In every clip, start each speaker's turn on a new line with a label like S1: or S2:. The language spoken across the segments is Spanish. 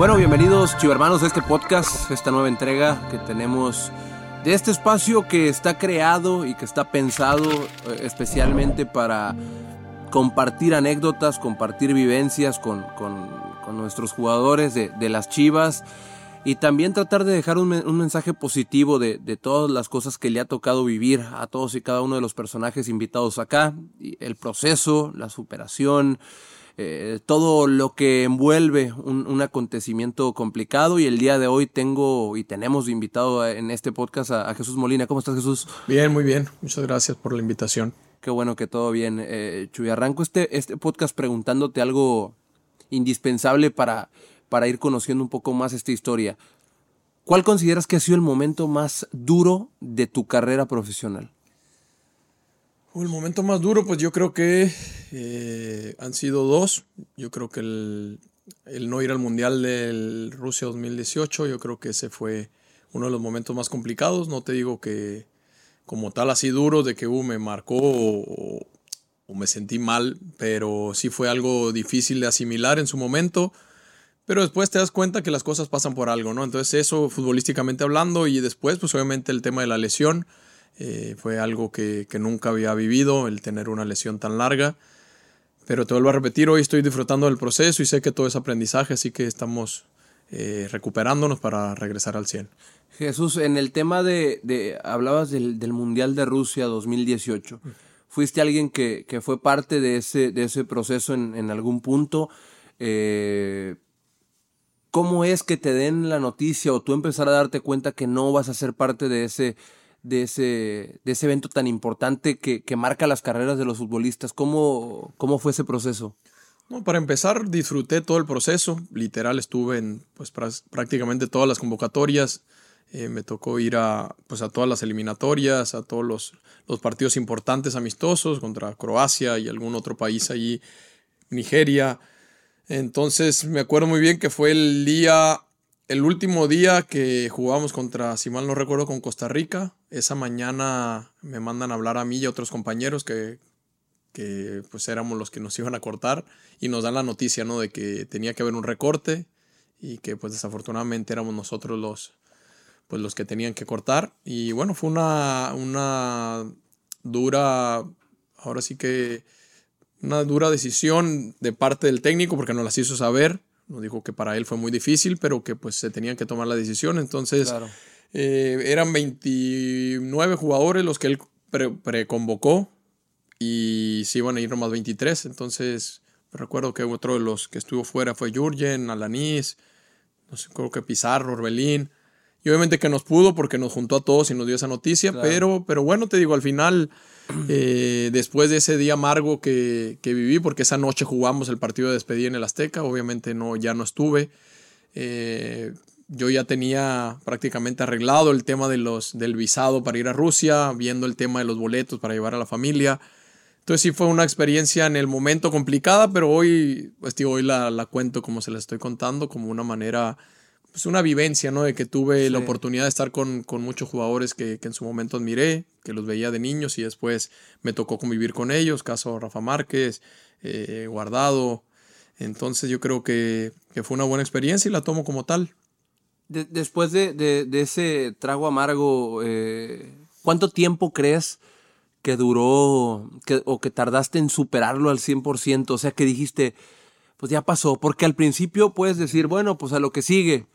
S1: Bueno, bienvenidos chivermanos a este podcast, esta nueva entrega que tenemos de este espacio que está creado y que está pensado eh, especialmente para compartir anécdotas, compartir vivencias con, nuestros jugadores de, las Chivas y también tratar de dejar un, mensaje positivo de, de, todas las cosas que le ha tocado vivir a todos y cada uno de los personajes invitados acá, el proceso, la superación, eh, todo lo que envuelve un, acontecimiento complicado y el día de hoy tengo y tenemos invitado en este podcast a, Jesús Molina. ¿Cómo estás Jesús?
S2: Bien, muy bien. Muchas gracias por la invitación.
S1: Qué bueno que todo bien. Eh, Chuy, arranco este, este podcast preguntándote algo indispensable para, para ir conociendo un poco más esta historia. ¿Cuál consideras que ha sido el momento más duro de tu carrera profesional?
S2: El momento más duro, pues yo creo que eh, han sido dos. Yo creo que el, no ir al Mundial del Rusia 2018, yo creo que ese fue uno de los momentos más complicados. No te digo que como tal así duro de que uh, me marcó o, me sentí mal, pero sí fue algo difícil de asimilar en su momento. Pero después te das cuenta que las cosas pasan por algo, ¿no? Entonces eso futbolísticamente hablando y después pues obviamente el tema de la lesión eh, fue algo que, nunca había vivido, el tener una lesión tan larga. Pero te vuelvo a repetir, hoy estoy disfrutando del proceso y sé que todo es aprendizaje, así que estamos eh, recuperándonos para regresar al 100.
S1: Jesús, en el tema de, hablabas del, Mundial de Rusia 2018, fuiste alguien que, fue parte de ese, de ese proceso en, algún punto. Eh, ¿Cómo es que te den la noticia o tú empezar a darte cuenta que no vas a ser parte de ese, de ese, de ese evento tan importante que, marca las carreras de los futbolistas. ¿Cómo, cómo fue ese proceso?
S2: No, para empezar, disfruté todo el proceso. Literal, estuve en pues, prácticamente todas las convocatorias. Eh, me tocó ir a, pues, a todas las eliminatorias, a todos los, los, partidos importantes amistosos contra Croacia y algún otro país allí, Nigeria. Entonces me acuerdo muy bien que fue el día el último día que jugamos contra, si mal no recuerdo, con Costa Rica, esa mañana me mandan a hablar a mí y a otros compañeros que, que pues éramos los que nos iban a cortar y nos dan la noticia, ¿no? De que tenía que haber un recorte y que pues desafortunadamente éramos nosotros los, pues los que tenían que cortar. Y bueno, fue una, una dura, ahora sí que una dura decisión de parte del técnico porque nos las hizo saber nos dijo que para él fue muy difícil, pero que pues se tenían que tomar la decisión. Entonces, eh, eran 29 jugadores los que él preconvocó y se iban a ir nomás 23. Entonces, recuerdo que otro de los que estuvo fuera fue Jurgen, Alanis, no sé, creo que Pizarro, Orbelín. Y obviamente que nos pudo porque nos juntó a todos y nos dio esa noticia, pero, pero bueno, te digo, al final, eh, después de ese día amargo que, viví, porque esa noche jugamos el partido de despedida en el Azteca, obviamente no, ya no estuve. Eh, yo ya tenía prácticamente arreglado el tema de los, del visado para ir a Rusia, viendo el tema de los boletos para llevar a la familia. Entonces sí fue una experiencia en el momento complicada, pero hoy, pues, hoy la, la cuento como se la estoy contando, como una manera pues una vivencia, ¿no? De que tuve la oportunidad de estar con, muchos jugadores que, en su momento admiré, que los veía de niños y después me tocó convivir con ellos, caso Rafa Márquez, eh, Guardado. Entonces yo creo que, fue una buena experiencia y la tomo como tal.
S1: después de, ese trago amargo, eh, ¿cuánto tiempo crees que duró que, o que tardaste en superarlo al 100%? O sea, que dijiste, pues ya pasó, porque al principio puedes decir, bueno, pues a lo que sigue,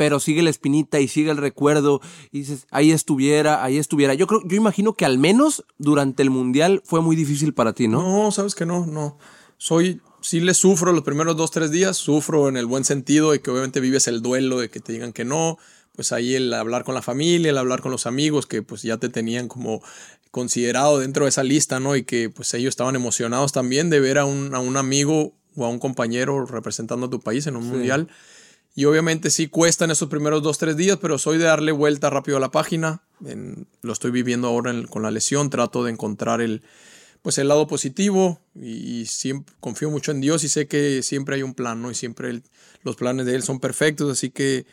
S1: pero sigue la espinita y sigue el recuerdo y dices, ahí estuviera, ahí estuviera. Yo creo, yo imagino que al menos durante el mundial fue muy difícil para ti, ¿no?
S2: No, sabes que no, no. Soy, sí le sufro los primeros dos, tres días, sufro en el buen sentido de que obviamente vives el duelo de que te digan que no, pues ahí el hablar con la familia, el hablar con los amigos que pues ya te tenían como considerado dentro de esa lista, ¿no? Y que pues ellos estaban emocionados también de ver a un, a un amigo o a un compañero representando a tu país en un mundial. Y obviamente sí cuesta en esos primeros dos, tres días, pero soy de darle vuelta rápido a la página. lo estoy viviendo ahora con la lesión, trato de encontrar el, pues el lado positivo y, confío mucho en Dios y sé que siempre hay un plan, ¿no? Y siempre los planes de Él son perfectos, así que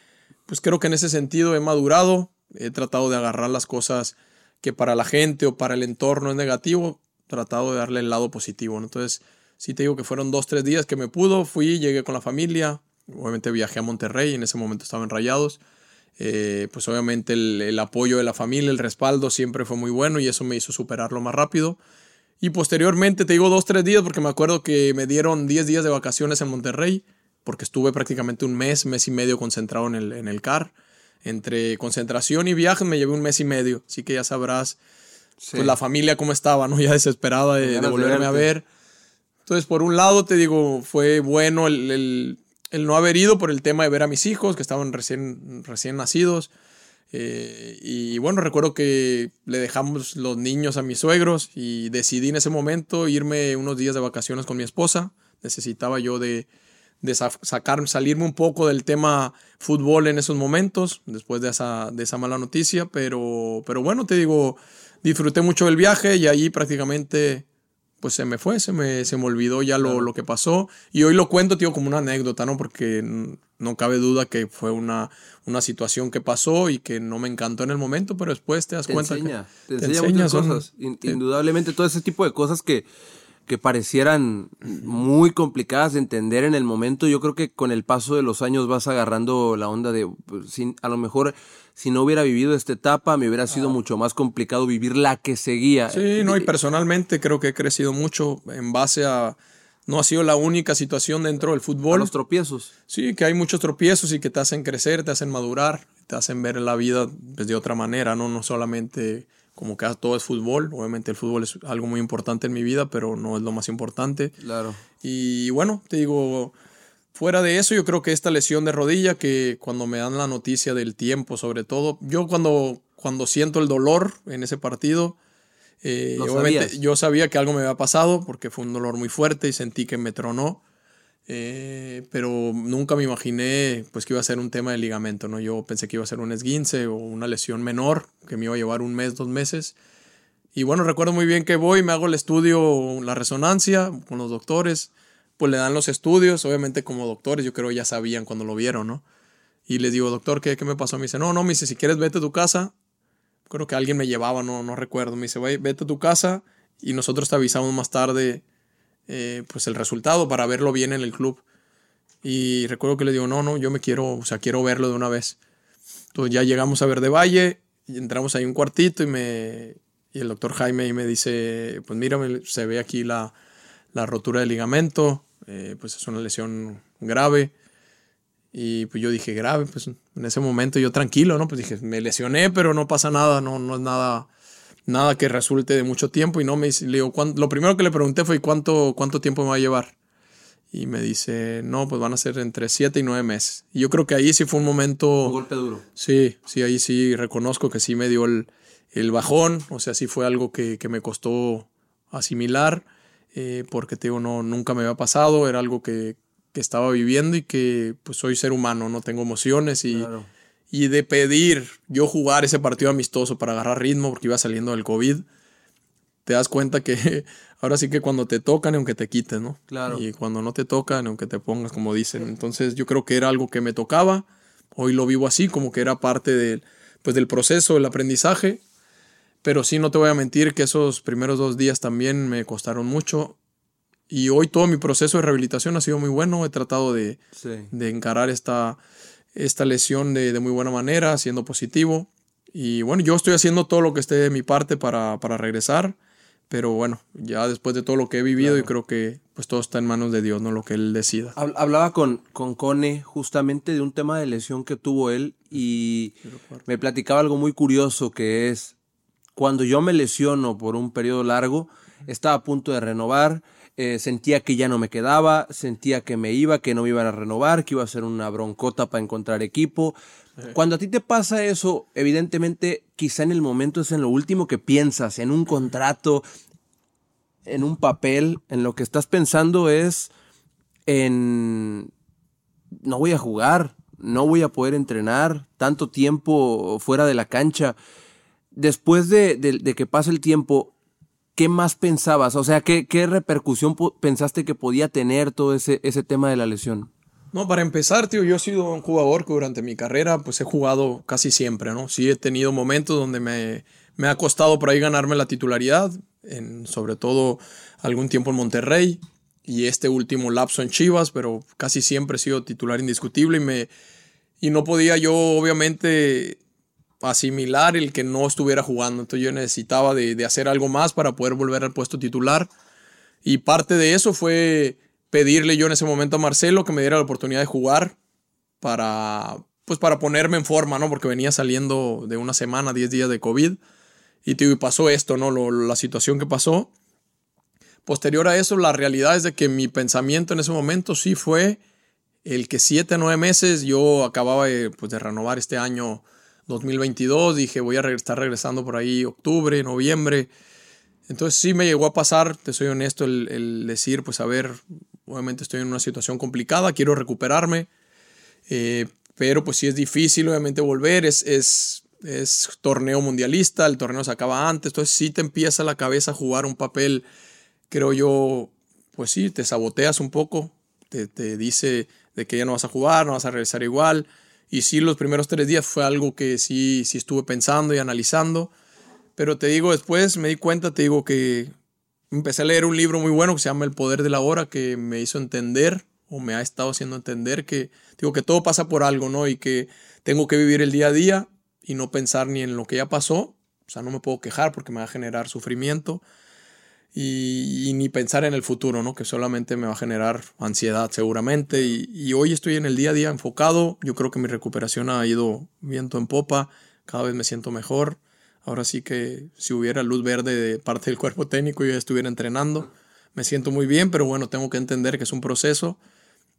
S2: pues creo que en ese sentido he madurado, he tratado de agarrar las cosas que para la gente o para el entorno es negativo, tratado de darle el lado positivo, Entonces, sí te digo que fueron dos, tres días que me pudo, fui, llegué con la familia, obviamente viajé a Monterrey, en ese momento estaba en Rayados. Eh, pues obviamente el, el, apoyo de la familia, el respaldo siempre fue muy bueno y eso me hizo superarlo más rápido. Y posteriormente, te digo dos, tres días, porque me acuerdo que me dieron 10 días de vacaciones en Monterrey, porque estuve prácticamente un mes, mes y medio concentrado en el, en el CAR. Entre concentración y viajes me llevé un mes y medio, así que ya sabrás pues la familia cómo estaba, ¿no? Ya desesperada de, de volverme a ver. Entonces, por un lado, te digo, fue bueno el, el, el, no haber ido por el tema de ver a mis hijos, que estaban recién, recién nacidos. Eh, y bueno, recuerdo que le dejamos los niños a mis suegros y decidí en ese momento irme unos días de vacaciones con mi esposa. Necesitaba yo de, sacar, salirme un poco del tema fútbol en esos momentos, después de esa, de esa mala noticia. Pero, pero bueno, te digo, disfruté mucho del viaje y ahí prácticamente pues se me fue, se me, se me olvidó ya lo, lo, que pasó. Y hoy lo cuento, tío, como una anécdota, ¿no? Porque no cabe duda que fue una, una situación que pasó y que no me encantó en el momento, pero después te das cuenta
S1: enseña, que te, enseña, muchas cosas. Indudablemente, todo ese tipo de cosas que, que parecieran muy complicadas de entender en el momento, yo creo que con el paso de los años vas agarrando la onda de, pues, sin, a lo mejor si no hubiera vivido esta etapa, me hubiera sido ah. mucho más complicado vivir la que seguía.
S2: Sí, no, y personalmente creo que he crecido mucho en base a... No ha sido la única situación dentro del fútbol.
S1: los tropiezos.
S2: Sí, que hay muchos tropiezos y que te hacen crecer, te hacen madurar, te hacen ver la vida pues, de otra manera, ¿no? No solamente como que todo es fútbol. Obviamente el fútbol es algo muy importante en mi vida, pero no es lo más importante.
S1: Claro.
S2: Y bueno, te digo, Fuera de eso, yo creo que esta lesión de rodilla, que cuando me dan la noticia del tiempo, sobre todo, yo cuando, cuando siento el dolor en ese partido, eh, obviamente yo sabía que algo me había pasado porque fue un dolor muy fuerte y sentí que me tronó. Eh, pero nunca me imaginé pues que iba a ser un tema de ligamento, ¿no? Yo pensé que iba a ser un esguince o una lesión menor que me iba a llevar un mes, dos meses. Y bueno, recuerdo muy bien que voy, me hago el estudio, la resonancia con los doctores pues le dan los estudios, obviamente como doctores, yo creo ya sabían cuando lo vieron, ¿no? Y les digo, doctor, ¿qué, qué me pasó? Me dice, no, no, me dice, si quieres vete a tu casa. Creo que alguien me llevaba, no, no recuerdo. Me dice, vete a tu casa y nosotros te avisamos más tarde eh, pues el resultado para verlo bien en el club. Y recuerdo que le digo, no, no, yo me quiero, o sea, quiero verlo de una vez. Entonces ya llegamos a Verde Valle entramos ahí un cuartito y me y el doctor Jaime y me dice, pues mira, se ve aquí la, la rotura del ligamento, eh, pues es una lesión grave. Y pues yo dije, grave, pues en ese momento yo tranquilo, ¿no? Pues dije, me lesioné, pero no pasa nada, no, no es nada, nada que resulte de mucho tiempo. Y no me le digo, lo primero que le pregunté fue, ¿cuánto, ¿cuánto tiempo me va a llevar? Y me dice, no, pues van a ser entre 7 y 9 meses. Y yo creo que ahí sí fue un momento...
S1: Un golpe duro.
S2: Sí, sí, ahí sí reconozco que sí me dio el, el bajón. O sea, sí fue algo que, que me costó asimilar. Eh, porque te digo, no, nunca me había pasado, era algo que, que, estaba viviendo y que pues soy ser humano, no tengo emociones y, y de pedir yo jugar ese partido amistoso para agarrar ritmo porque iba saliendo del COVID, te das cuenta que ahora sí que cuando te tocan, aunque te quiten, ¿no?
S1: Claro.
S2: Y cuando no te tocan, aunque te pongas, como dicen. Entonces yo creo que era algo que me tocaba, hoy lo vivo así, como que era parte de, pues, del proceso, del aprendizaje pero sí, no te voy a mentir que esos primeros dos días también me costaron mucho. Y hoy todo mi proceso de rehabilitación ha sido muy bueno. He tratado de, de encarar esta, esta lesión de, de, muy buena manera, siendo positivo. Y bueno, yo estoy haciendo todo lo que esté de mi parte para, para regresar. Pero bueno, ya después de todo lo que he vivido, y creo que pues todo está en manos de Dios, no lo que Él decida.
S1: Hablaba con, con Cone justamente de un tema de lesión que tuvo él y me platicaba algo muy curioso que es cuando yo me lesiono por un periodo largo, estaba a punto de renovar, eh, sentía que ya no me quedaba, sentía que me iba, que no me iban a renovar, que iba a ser una broncota para encontrar equipo. Cuando a ti te pasa eso, evidentemente quizá en el momento es en lo último que piensas, en un contrato, en un papel, en lo que estás pensando es en no voy a jugar, no voy a poder entrenar tanto tiempo fuera de la cancha después de, que pase el tiempo, ¿qué más pensabas? O sea, ¿qué, repercusión pensaste que podía tener todo ese, tema de la lesión?
S2: No, para empezar, tío, yo he sido un jugador que durante mi carrera pues he jugado casi siempre, ¿no? Sí he tenido momentos donde me, ha costado por ahí ganarme la titularidad, en, sobre todo algún tiempo en Monterrey, y este último lapso en Chivas, pero casi siempre he sido titular indiscutible y no podía yo obviamente asimilar el que no estuviera jugando. Entonces yo necesitaba de, de, hacer algo más para poder volver al puesto titular. Y parte de eso fue pedirle yo en ese momento a Marcelo que me diera la oportunidad de jugar para, pues para ponerme en forma, ¿no? Porque venía saliendo de una semana, 10 días de COVID. Y, tío, pasó esto, ¿no? Lo, la situación que pasó. Posterior a eso, la realidad es de que mi pensamiento en ese momento sí fue el que siete a nueve meses yo acababa de, pues, de renovar este año 2022. Dije, voy a estar regresando por ahí octubre, noviembre. Entonces sí me llegó a pasar, te soy honesto, el, el, decir, pues a ver, obviamente estoy en una situación complicada, quiero recuperarme, eh, pero pues sí es difícil obviamente volver, es, es, es, torneo mundialista, el torneo se acaba antes, entonces sí te empieza la cabeza a jugar un papel creo yo, pues sí, te saboteas un poco, te, te, dice de que ya no vas a jugar, no vas a regresar igual. Y sí, los primeros tres días fue algo que sí, sí estuve pensando y analizando. Pero te digo, después me di cuenta, te digo que empecé a leer un libro muy bueno que se llama El Poder de la Hora, que me hizo entender o me ha estado haciendo entender que, digo, que todo pasa por algo, ¿no? Y que tengo que vivir el día a día y no pensar ni en lo que ya pasó. O sea, no me puedo quejar porque me va a generar sufrimiento y, ni pensar en el futuro, ¿no? Que solamente me va a generar ansiedad seguramente. Y, hoy estoy en el día a día enfocado. Yo creo que mi recuperación ha ido viento en popa. Cada vez me siento mejor. Ahora sí que si hubiera luz verde de parte del cuerpo técnico yo estuviera entrenando. Me siento muy bien, pero bueno, tengo que entender que es un proceso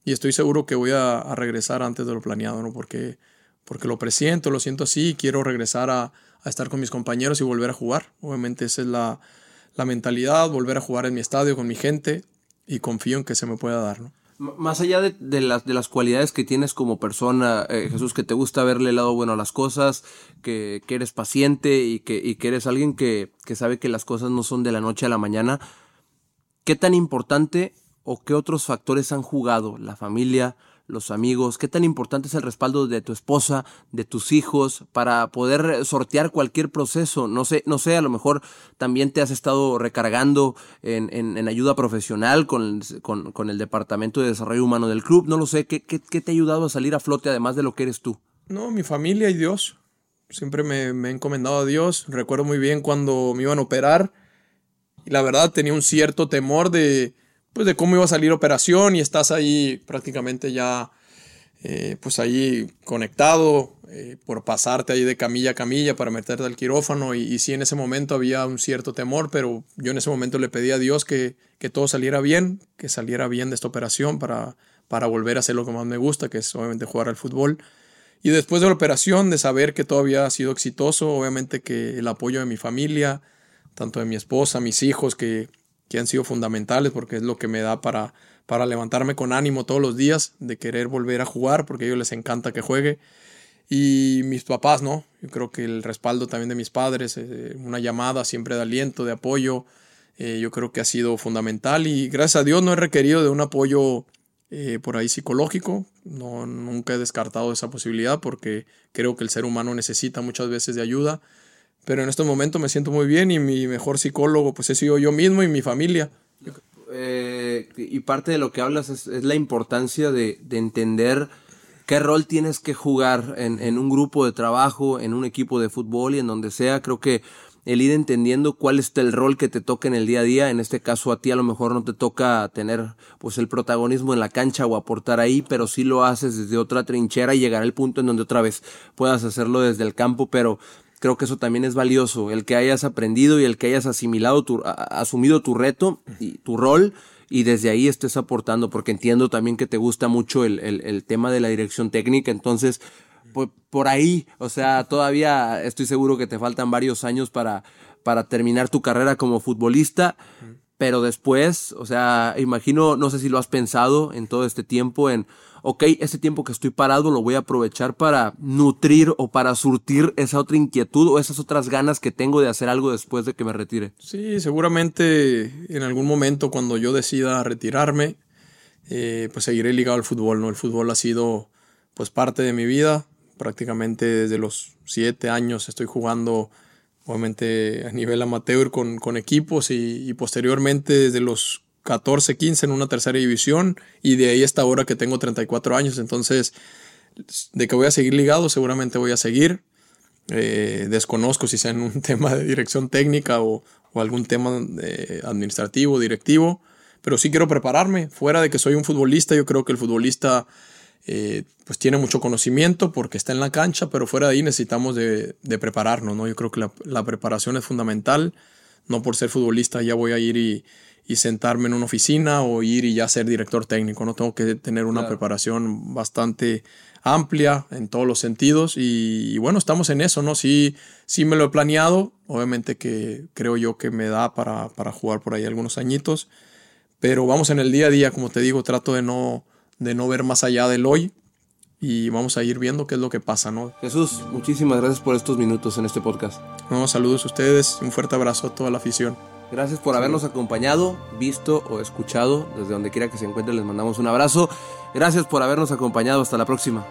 S2: y estoy seguro que voy a, a regresar antes de lo planeado, ¿no? Porque, porque lo presiento, lo siento así y quiero regresar a, a estar con mis compañeros y volver a jugar. Obviamente esa es la, la mentalidad, volver a jugar en mi estadio con mi gente y confío en que se me pueda dar. ¿no?
S1: Más allá de, de, las, de las cualidades que tienes como persona, eh, Jesús, que te gusta verle el lado bueno a las cosas, que, que eres paciente y que, y que eres alguien que, que sabe que las cosas no son de la noche a la mañana, ¿qué tan importante o qué otros factores han jugado la familia, los amigos, qué tan importante es el respaldo de tu esposa, de tus hijos, para poder sortear cualquier proceso. No sé, no sé, a lo mejor también te has estado recargando en, en, ayuda profesional con, con, el Departamento de Desarrollo Humano del club. No lo sé, ¿qué, ¿qué, qué, te ha ayudado a salir a flote además de lo que eres tú?
S2: No, mi familia y Dios. Siempre me, me he encomendado a Dios. Recuerdo muy bien cuando me iban a operar y la verdad tenía un cierto temor de pues de cómo iba a salir operación y estás ahí prácticamente ya eh, pues ahí conectado eh, por pasarte ahí de camilla a camilla para meterte al quirófano. Y, y, sí en ese momento había un cierto temor pero yo en ese momento le pedí a Dios que, que todo saliera bien que saliera bien de esta operación para, para volver a hacer lo que más me gusta que es obviamente jugar al fútbol. Y después de la operación de saber que todo había sido exitoso obviamente que el apoyo de mi familia tanto de mi esposa mis hijos que que han sido fundamentales porque es lo que me da para, para levantarme con ánimo todos los días, de querer volver a jugar porque a ellos les encanta que juegue. Y mis papás, ¿no? Yo creo que el respaldo también de mis padres, eh, una llamada siempre de aliento, de apoyo, eh, yo creo que ha sido fundamental y gracias a Dios no he requerido de un apoyo eh, por ahí psicológico, no, nunca he descartado esa posibilidad porque creo que el ser humano necesita muchas veces de ayuda pero en estos momentos me siento muy bien y mi mejor psicólogo pues he sido yo mismo y mi familia.
S1: Eh, y parte de lo que hablas es, la importancia de, de, entender qué rol tienes que jugar en, en, un grupo de trabajo, en un equipo de fútbol y en donde sea. Creo que el ir entendiendo cuál es el rol que te toca en el día a día. En este caso a ti a lo mejor no te toca tener pues el protagonismo en la cancha o aportar ahí, pero sí lo haces desde otra trinchera y llegar al punto en donde otra vez puedas hacerlo desde el campo, pero creo que eso también es valioso, el que hayas aprendido y el que hayas asimilado, tu, asumido tu reto y tu rol y desde ahí estés aportando, porque entiendo también que te gusta mucho el, el, el tema de la dirección técnica, entonces pues, por ahí, o sea, todavía estoy seguro que te faltan varios años para, para terminar tu carrera como futbolista, pero después, o sea, imagino, no sé si lo has pensado en todo este tiempo, en ok, ese tiempo que estoy parado lo voy a aprovechar para nutrir o para surtir esa otra inquietud o esas otras ganas que tengo de hacer algo después de que me retire.
S2: Sí, seguramente en algún momento cuando yo decida retirarme, eh, pues seguiré ligado al fútbol, ¿no? El fútbol ha sido pues parte de mi vida, prácticamente desde los siete años estoy jugando obviamente a nivel amateur con, con equipos y, y posteriormente desde los 14, 15 en una tercera división y de ahí hasta ahora que tengo 34 años. Entonces, de que voy a seguir ligado, seguramente voy a seguir. Eh, desconozco si sea en un tema de dirección técnica o, algún tema administrativo, directivo, pero sí quiero prepararme. Fuera de que soy un futbolista, yo creo que el futbolista eh, pues tiene mucho conocimiento porque está en la cancha, pero fuera de ahí necesitamos de, prepararnos, ¿no? Yo creo que la, preparación es fundamental. No por ser futbolista ya voy a ir y, sentarme en una oficina o ir y ya ser director técnico, ¿no? Tengo que tener una preparación bastante amplia en todos los sentidos y, bueno, estamos en eso, ¿no? Sí, sí me lo he planeado, obviamente que creo yo que me da para, para jugar por ahí algunos añitos, pero vamos en el día a día, como te digo, trato de no, de no ver más allá del hoy y vamos a ir viendo qué es lo que pasa, ¿no?
S1: Jesús, muchísimas gracias por estos minutos en este podcast.
S2: No, saludos a ustedes, un fuerte abrazo a toda la afición.
S1: Gracias por habernos acompañado, visto o escuchado. Desde donde quiera que se encuentre les mandamos un abrazo. Gracias por habernos acompañado. Hasta la próxima.